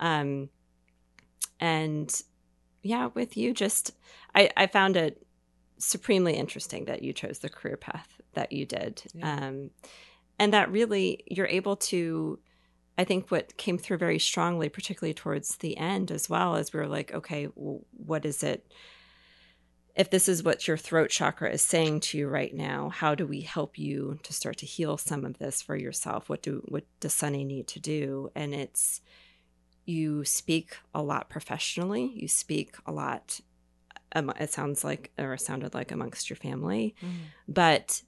Um, and yeah, with you, just I, I found it supremely interesting that you chose the career path that you did. Yeah. Um, and that really you're able to I think what came through very strongly, particularly towards the end as well, is we were like, okay, well, what is it? If this is what your throat chakra is saying to you right now, how do we help you to start to heal some of this for yourself? What do what does Sunny need to do? And it's you speak a lot professionally. You speak a lot. Um, it sounds like, or sounded like, amongst your family Mhm. but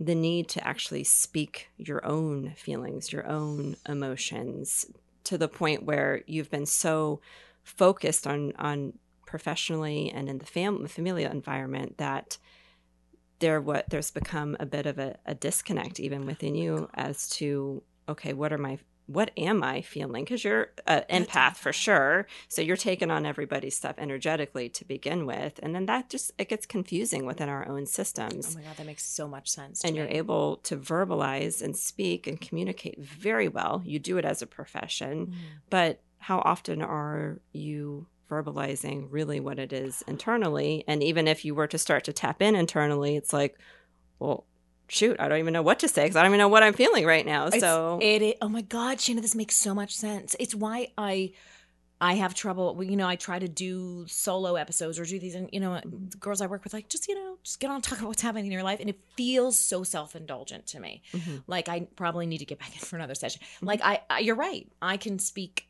the need to actually speak your own feelings, your own emotions to the point where you've been so focused on on professionally and in the family familial environment that there what there's become a bit of a, a disconnect even within you as to okay what are my what am i feeling because you're an empath for sure so you're taking on everybody's stuff energetically to begin with and then that just it gets confusing within our own systems Oh my god, that makes so much sense. and to you're able to verbalize and speak and communicate very well. You do it as a profession, Mhm. but how often are you verbalizing really what it is internally? And even if you were to start to tap in internally, it's like, well, shoot, I don't even know what to say because I don't even know what I'm feeling right now. It's- so, it, it oh my god Shanna this makes so much sense it's why i i have trouble you know i try to do solo episodes or do these and you know the girls i work with like just you know just get on talk about what's happening in your life and it feels so self-indulgent to me Mhm. like i probably need to get back in for another session Mm-hmm. like I, I you're right i can speak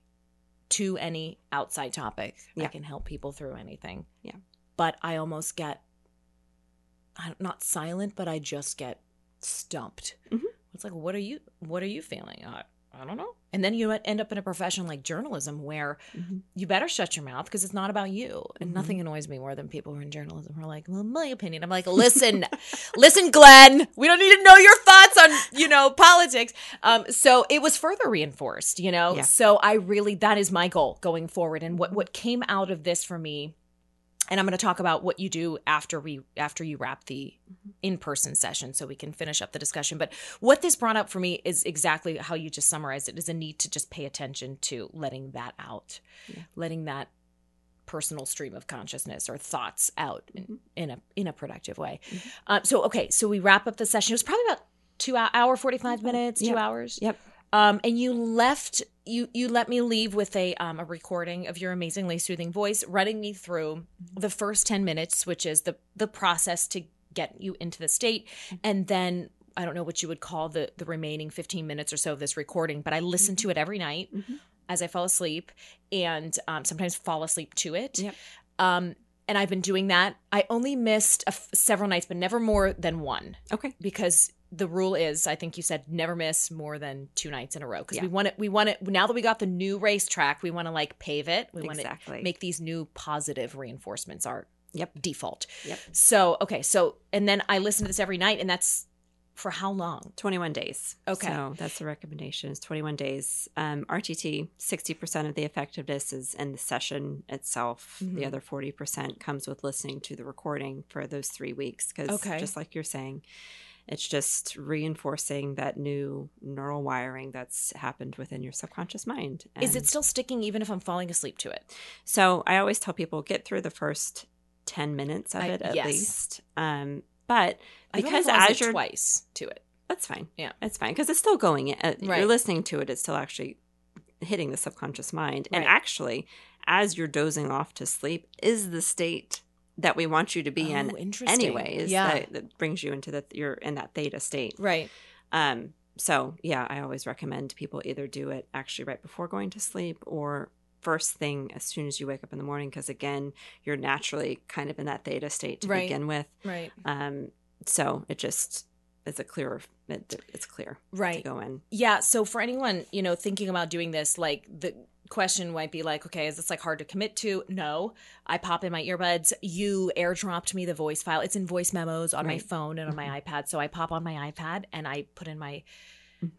to any outside topic Yeah. i can help people through anything Yeah. but i almost get I'm not silent but i just get stumped Mhm. it's like what are you what are you feeling I, I don't know and then you end up in a profession like journalism where Mhm. you better shut your mouth because it's not about you and Mhm. nothing annoys me more than people who are in journalism who are like well my opinion i'm like listen listen glenn we don't need to know your thoughts on you know politics um so it was further reinforced you know Yeah. so i really that is my goal going forward and what what came out of this for me and i'm going to talk about what you do after we after you wrap the in-person session so we can finish up the discussion but what this brought up for me is exactly how you just summarized it is a need to just pay attention to letting that out Yeah. letting that personal stream of consciousness or thoughts out in, in a in a productive way Mhm. um, so okay so we wrap up the session it was probably about two hou- hour 45 minutes two Yep. hours Yep. um, and you left you you let me leave with a um, a recording of your amazingly soothing voice running me through the first 10 minutes which is the the process to get you into the state. And then I don't know what you would call the the remaining 15 minutes or so of this recording but I listen to it every night Mhm. as I fall asleep and um, sometimes fall asleep to it. Yep. um, and I've been doing that. I only missed a f- several nights but never more than one. Okay. because the rule is I think you said never miss more than two nights in a row because Yeah. we want it we want it now that we got the new racetrack we want to like pave it we want Exactly. to make these new positive reinforcements our Yep. default Yep. so okay so and then I listen to this every night and that's for how long 21 days. Okay. So that's the recommendation is 21 days. Um, RTT, 60% of the effectiveness is in the session itself. Mhm. The other 40% comes with listening to the recording for those three weeks. Because Okay. just like you're saying, it's just reinforcing that new neural wiring that's happened within your subconscious mind. is it still sticking even if I'm falling asleep to it So I always tell people get through the first 10 minutes of I- it at yes. least. Um, but because as you're twice to it that's fine. Yeah. It's fine because it's still going. Uh, Right. You're listening to it. It's still actually hitting the subconscious mind. And actually, as you're dozing off to sleep, is the state that we want you to be oh, in anyways. yeah That, that brings you into the, you're in that theta state. right Um, so yeah, I always recommend people either do it actually right before going to sleep or first thing as soon as you wake up in the morning. Because again, you're naturally kind of in that theta state to Right. begin with. right Um, so it just is a clearer, it, it's clear right to go in. Yeah. So for anyone, you know, thinking about doing this, like the question might be like, okay, is this like hard to commit to? No. I pop in my earbuds. You airdropped me the voice file. It's in voice memos on my phone and on my iPad. So I pop on my iPad and I put in my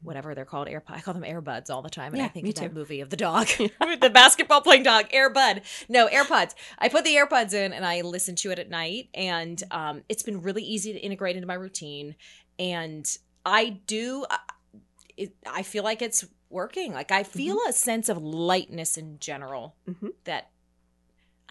whatever they're called, AirPod. I call them AirBuds all the time, and Yeah, I think of that movie of the dog, the basketball playing dog, AirBud. No, AirPods. I put the AirPods in and I listen to it at night, and um, it's been really easy to integrate into my routine. And I do, it, I feel like it's working. Like I feel Mm-hmm. a sense of lightness in general Mhm. that.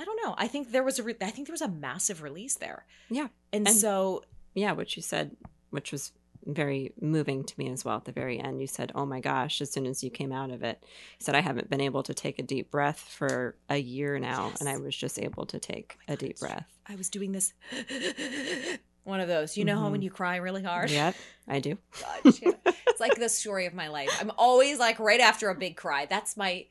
I don't know. I think there was a. Re- I think there was a massive release there. Yeah. and, And- so yeah, what you said, which was very moving to me as well at the very end. You said, Oh my gosh, as soon as you came out of it, you said, I haven't been able to take a deep breath for a year now. And I was just able to take Oh a God, deep breath. I was doing this. One of those. You know how when Mhm. you cry really hard? Yep, I do. God, it's like the story of my life. I'm always like right after a big cry. That's my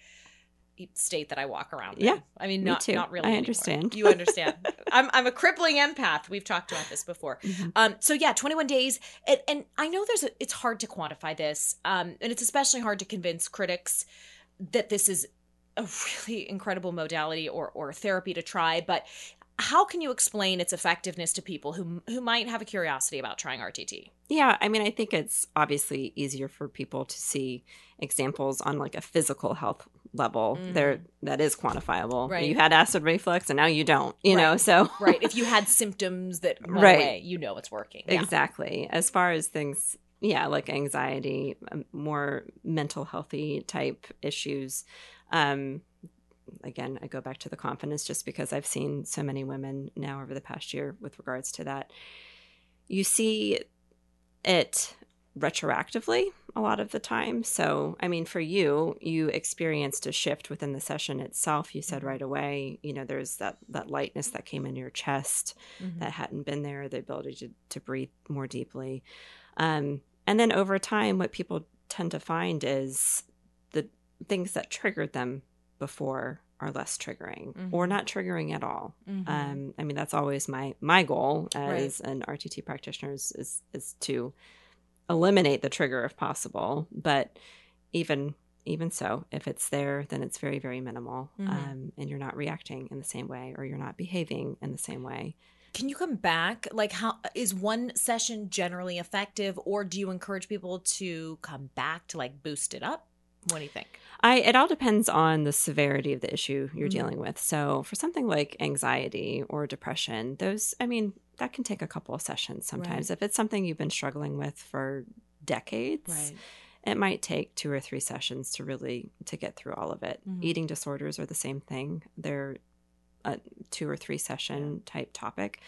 state that I walk around. in. Yeah, I mean, me not too. not really. I anymore. understand. You understand. I'm I'm a crippling empath. We've talked about this before. Mhm. Um, so yeah, 21 days, and, and I know there's a, it's hard to quantify this, um, and it's especially hard to convince critics that this is a really incredible modality or or therapy to try. But how can you explain its effectiveness to people who who might have a curiosity about trying RTT? Yeah, I mean, I think it's obviously easier for people to see examples on like a physical health level Mhm. there that is quantifiable. Right. You had acid reflux and now you don't, you know, so Right. If you had symptoms that went Right. away, you know it's working. Yeah. Exactly. As far as things, yeah, like anxiety, um, more mental healthy type issues. Um, again, I go back to the confidence just because I've seen so many women now over the past year with regards to that. You see it retroactively a lot of the time. So, I mean, for you, you experienced a shift within the session itself. You said Mhm. right away, you know, there's that that lightness that came in your chest Mhm. that hadn't been there, the ability to, to breathe more deeply. Um, and then over time, what people tend to find is the things that triggered them before are less triggering or Mhm. not triggering at all. Mhm. Um, I mean, that's always my my goal Right. as an RTT practitioner is, is is to eliminate the trigger if possible. But even even so, if it's there, then it's very very minimal, Mhm. um, and you're not reacting in the same way, or you're not behaving in the same way. Can you come back? Like, how is one session generally effective, or do you encourage people to come back to like boost it up? What do you think? I it all depends on the severity of the issue you're Mhm. dealing with. So for something like anxiety or depression, those I mean, that can take a couple of sessions sometimes. If it's something you've been struggling with for decades, it might take two or three sessions to really to get through all of it. Mhm. Eating disorders are the same thing. They're a two or three session type topic.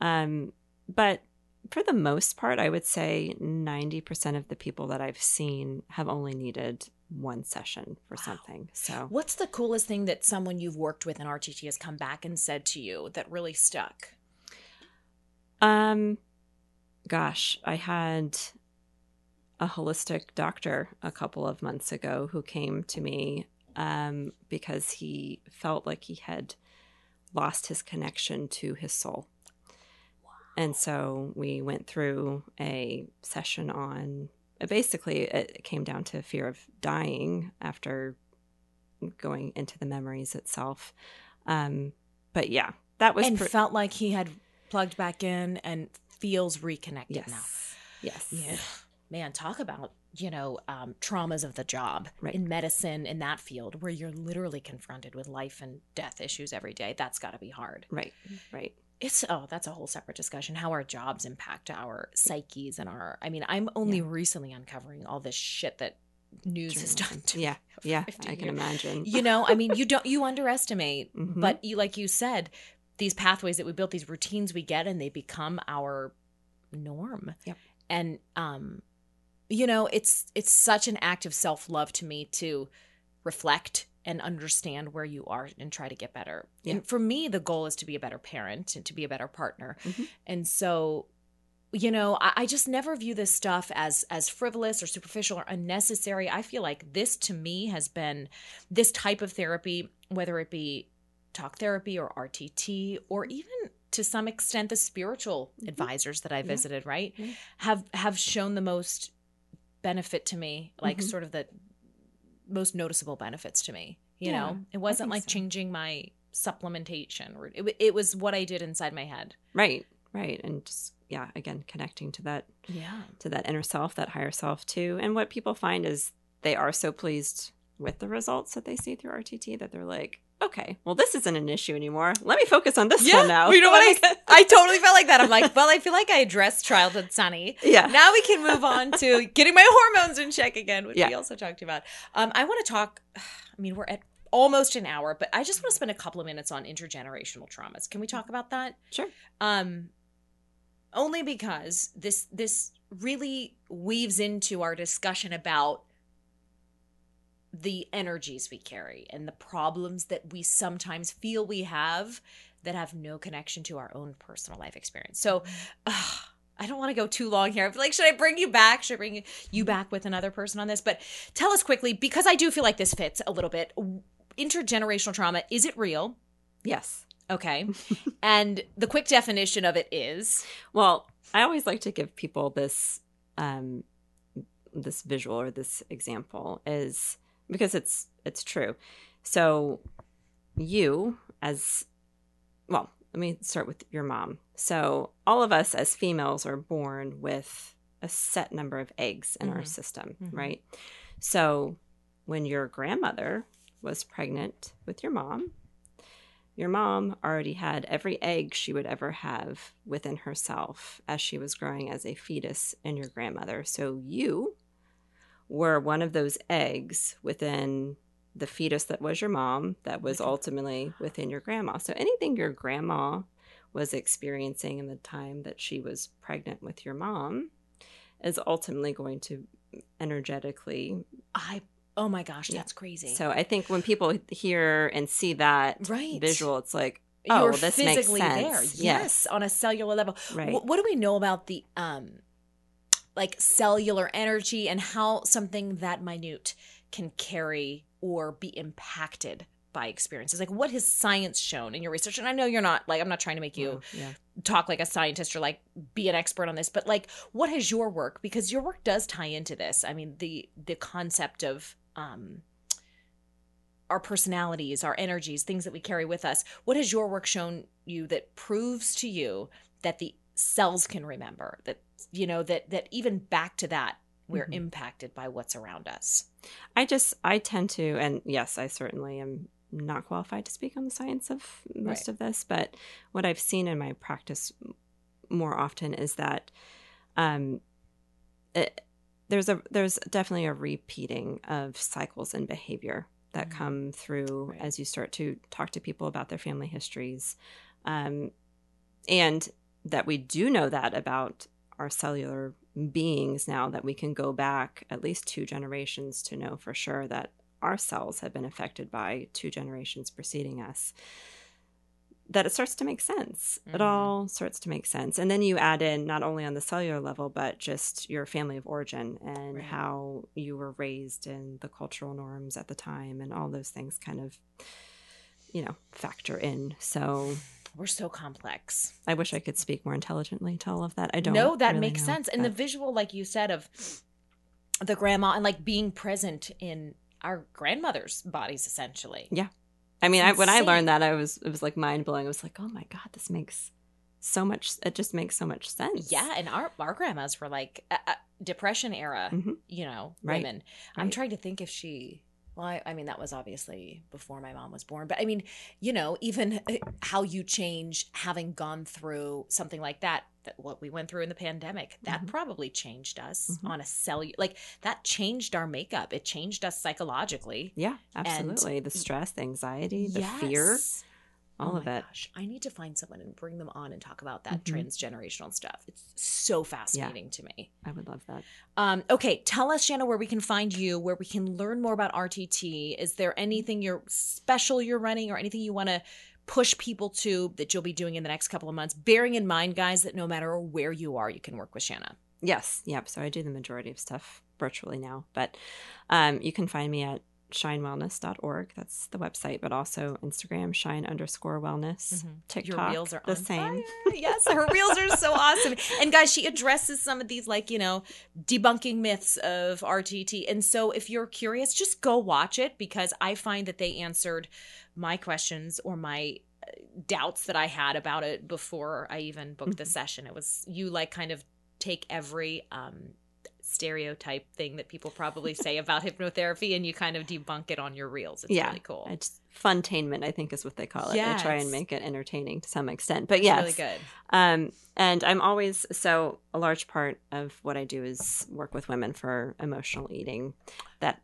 Um, but for the most part, I would say 90% of the people that I've seen have only needed one session for Wow. something. So What's the coolest thing that someone you've worked with in RTT has come back and said to you that really stuck? Um, gosh, I had a holistic doctor a couple of months ago who came to me um, because he felt like he had lost his connection to his soul. And so we went through a session on basically it came down to fear of dying after going into the memories itself. Um, but yeah, that was and pre- felt like he had plugged back in and feels reconnected yes. now. Yes. Yeah. Man, talk about, you know, um, traumas of the job Right. in medicine in that field where you're literally confronted with life and death issues every day. That's got to be hard. Right. Right. It's, oh, that's a whole separate discussion how our jobs impact our psyches and our, I mean, I'm only Yeah. recently uncovering all this shit that news has done to Yeah. Yeah. I can years. imagine. you know i mean you don't you underestimate Mhm. but you like you said these pathways that we built these routines we get and they become our norm Yep. and um you know it's it's such an act of self-love to me to reflect and understand where you are and try to get better Yeah. and for me the goal is to be a better parent and to be a better partner Mhm. and so you know I, I just never view this stuff as as frivolous or superficial or unnecessary i feel like this to me has been this type of therapy whether it be talk therapy or rtt or even to some extent the spiritual Mhm. advisors that i Yeah. visited right Yeah. have have shown the most benefit to me like Mhm. sort of the most noticeable benefits to me you Yeah, know it wasn't like so. changing my supplementation it, it was what i did inside my head Right. right and just yeah again connecting to that Yeah. to that inner self that higher self too and what people find is they are so pleased with the results that they see through rtt that they're like okay well this isn't an issue anymore let me focus on this one now You know what I, I totally felt like that. I'm like, well, I feel like I addressed childhood Sunny. yeah Now we can move on to getting my hormones in check again, which we also talked about. Um, I want to talk. I mean, we're at almost an hour, but I just want to spend a couple of minutes on intergenerational traumas. Can we talk about that? sure Um, only because this this really weaves into our discussion about the energies we carry and the problems that we sometimes feel we have that have no connection to our own personal life experience. So, uh, I don't want to go too long here. I feel like, should I bring you back? Should I bring you back with another person on this? But tell us quickly, because I do feel like this fits a little bit. Intergenerational trauma, is it real? yes Okay. and the quick definition of it is Well, I always like to give people this um this visual or this example is because it's it's true. So you as well, let me start with your mom. So all of us as females are born with a set number of eggs in our Mhm. system, Mhm. right? So when your grandmother was pregnant with your mom, your mom already had every egg she would ever have within herself as she was growing as a fetus in your grandmother. So you were one of those eggs within the fetus that was your mom, that was ultimately within your grandma. So anything your grandma was experiencing in the time that she was pregnant with your mom is ultimately going to energetically I oh my gosh, Yeah. that's crazy. so I think when people hear and see that Right. visual, it's like, oh, You're this makes physically sense. there. Yes. Yes, on a cellular level. right. Wh- what do we know about the um like cellular energy and how something that minute can carry or be impacted by experiences? Like what has science shown in your research? And I know you're not like I'm not trying to make you yeah. talk like a scientist or like be an expert on this but like what has your work because your work does tie into this i mean the the concept of um our personalities our energies things that we carry with us what has your work shown you that proves to you that the cells can remember that you know that that even back to that we're Mhm. impacted by what's around us I just, I tend to, and yes, I certainly am not qualified to speak on the science of most Right. of this, but what I've seen in my practice more often is that um, it, there's a there's definitely a repeating of cycles and behavior that Mhm. come through Right. as you start to talk to people about their family histories, um, and that we do know that about our cellular beings now that we can go back at least two generations to know for sure that our cells have been affected by two generations preceding us that it starts to make sense it Mhm. all starts to make sense and then you add in not only on the cellular level but just your family of origin and Right. how you were raised and the cultural norms at the time and all those things kind of you know factor in so we're so complex i wish i could speak more intelligently to all of that i don't No, that really makes know, sense. And the visual, like you said, of the grandma and like being present in our grandmother's bodies, essentially. Yeah. I mean, I, when I learned that, I was it was like mind blowing. I was like, oh my god, this makes so much. It just makes so much sense. Yeah, and our our grandmas were like uh, uh, depression era, Mhm. you know, Right. women. I'm Right. trying to think if she. Well, I, I mean, that was obviously before my mom was born, but I mean, you know, even uh, how you change having gone through something like that, that what we went through in the pandemic, that Mhm. probably changed us Mhm. on a cellular, like that changed our makeup. It changed us psychologically. Yeah, absolutely. the stress, the anxiety, the fear, Yes. All oh of my it. Gosh, I need to find someone and bring them on and talk about that Mhm. transgenerational stuff. It's so fascinating to me. I would love that. Um, okay, tell us, Shanna, where we can find you, where we can learn more about RTT. Is there anything you're special you're running, or anything you want to push people to that you'll be doing in the next couple of months? Bearing in mind, guys, that no matter where you are, you can work with Shanna. Yes, yep. So I do the majority of stuff virtually now, but um, you can find me at shinewellness.org. That's the website, but also Instagram, shine underscore wellness. Mhm. TikTok, Your reels are the same. Yes, her reels are so awesome. And guys, she addresses some of these like, you know, debunking myths of RTT. And so if you're curious, just go watch it because I find that they answered my questions or my doubts that I had about it before I even booked the Mhm. session. It was you like kind of take every um stereotype thing that people probably say about hypnotherapy and you kind of debunk it on your reels. It's Yeah. really cool. It's funtainment, I think, is what they call it. I try and make it entertaining to some extent, but It's yes, really good. Um, and I'm always so a large part of what I do is work with women for emotional eating. That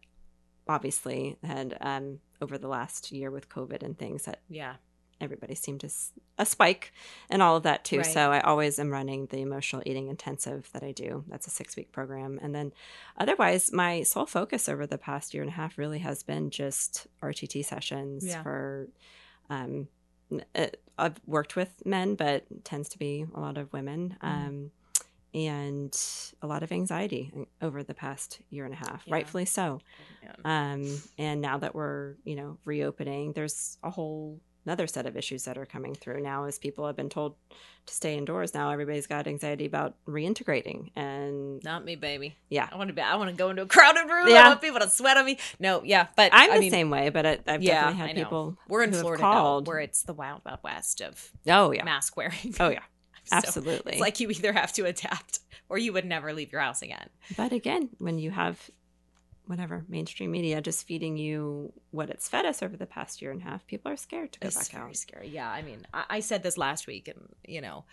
obviously had um, over the last year with COVID and things that Yeah. Everybody seemed to a spike and all of that too. Right. So I always am running the emotional eating intensive that I do. That's a six week program, and then otherwise my sole focus over the past year and a half really has been just RTT sessions Yeah. for. Um, uh, I've worked with men, but tends to be a lot of women. Mhm. Um, and a lot of anxiety over the past year and a half, Yeah. rightfully so. Yeah. Um, and now that we're, you know, reopening, there's a whole another set of issues that are coming through now as people have been told to stay indoors. Now everybody's got anxiety about reintegrating. And Not me, baby. yeah, I want to be. I want to go into a crowded room. yeah. I want people to sweat on me. No, yeah, but I'm I the mean, same way, but I, I've Yeah, definitely had people. We're in Florida, called. though, where it's the wild, wild west of Oh, yeah. mask wearing. Oh, yeah. So Absolutely. it's like you either have to adapt or you would never leave your house again. But again, when you have whatever mainstream media just feeding you what it's fed us over the past year and a half, people are scared to go It's back scary, out. scary. Yeah, I mean, I, I said this last week, and you know,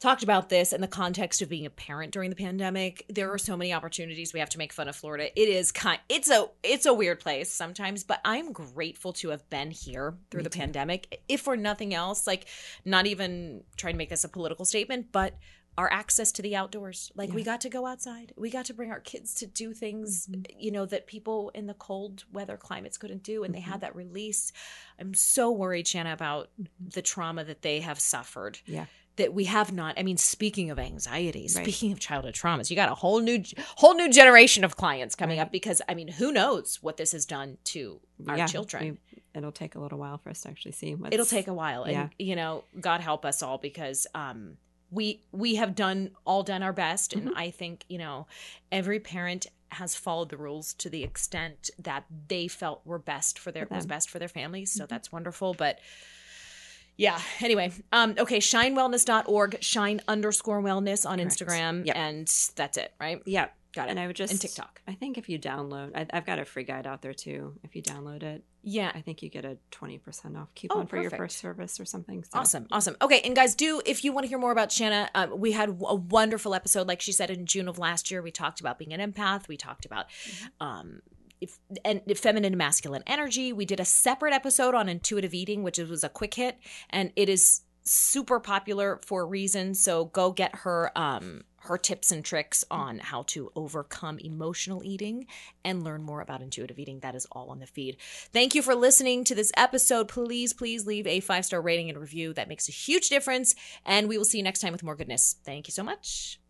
talked about this in the context of being a parent during the pandemic. There are so many opportunities. We have to make fun of Florida. It is kind. It's a it's a weird place sometimes, but I'm grateful to have been here through Me the too. pandemic. If for nothing else, like not even trying to make this a political statement, but our access to the outdoors. Like we got to go outside. We got to bring our kids to do things, Mhm. you know, that people in the cold weather climates couldn't do. And they Mm-hmm. had that release. I'm so worried, Shanna, about the trauma that they have suffered. Yeah. That we have not. I mean, speaking of anxiety, Right. speaking of childhood traumas, you got a whole new whole new generation of clients coming Right. up because I mean, who knows what this has done to our Yeah, children. we- it'll take a little while for us to actually see what's It'll take a while. And you know, God help us all because um we we have done all done our best and Mhm. I think, you know, every parent has followed the rules to the extent that they felt were best for their For was best for their families. So Mhm. that's wonderful. But yeah. Anyway, um, okay, shinewellness.org, shine underscore wellness on Correct. Instagram. Yep. And that's it, right? Yeah, Got it. and I would just and TikTok. I think if you download, I, I've got a free guide out there too. If you download it, Yeah. I think you get a twenty percent off coupon for your Oh, first service or something. So. Awesome, awesome. Okay, and guys, do if you want to hear more about Shanna, um, we had a wonderful episode, like she said in June of last year. We talked about being an empath. We talked about um, if, and feminine and masculine energy. We did a separate episode on intuitive eating, which was a quick hit, and it is super popular for a reason. So go get her um, her tips and tricks on how to overcome emotional eating and learn more about intuitive eating. That is all on the feed. Thank you for listening to this episode. Please, please leave a five star rating and review. That makes a huge difference. And we will see you next time with more goodness. Thank you so much.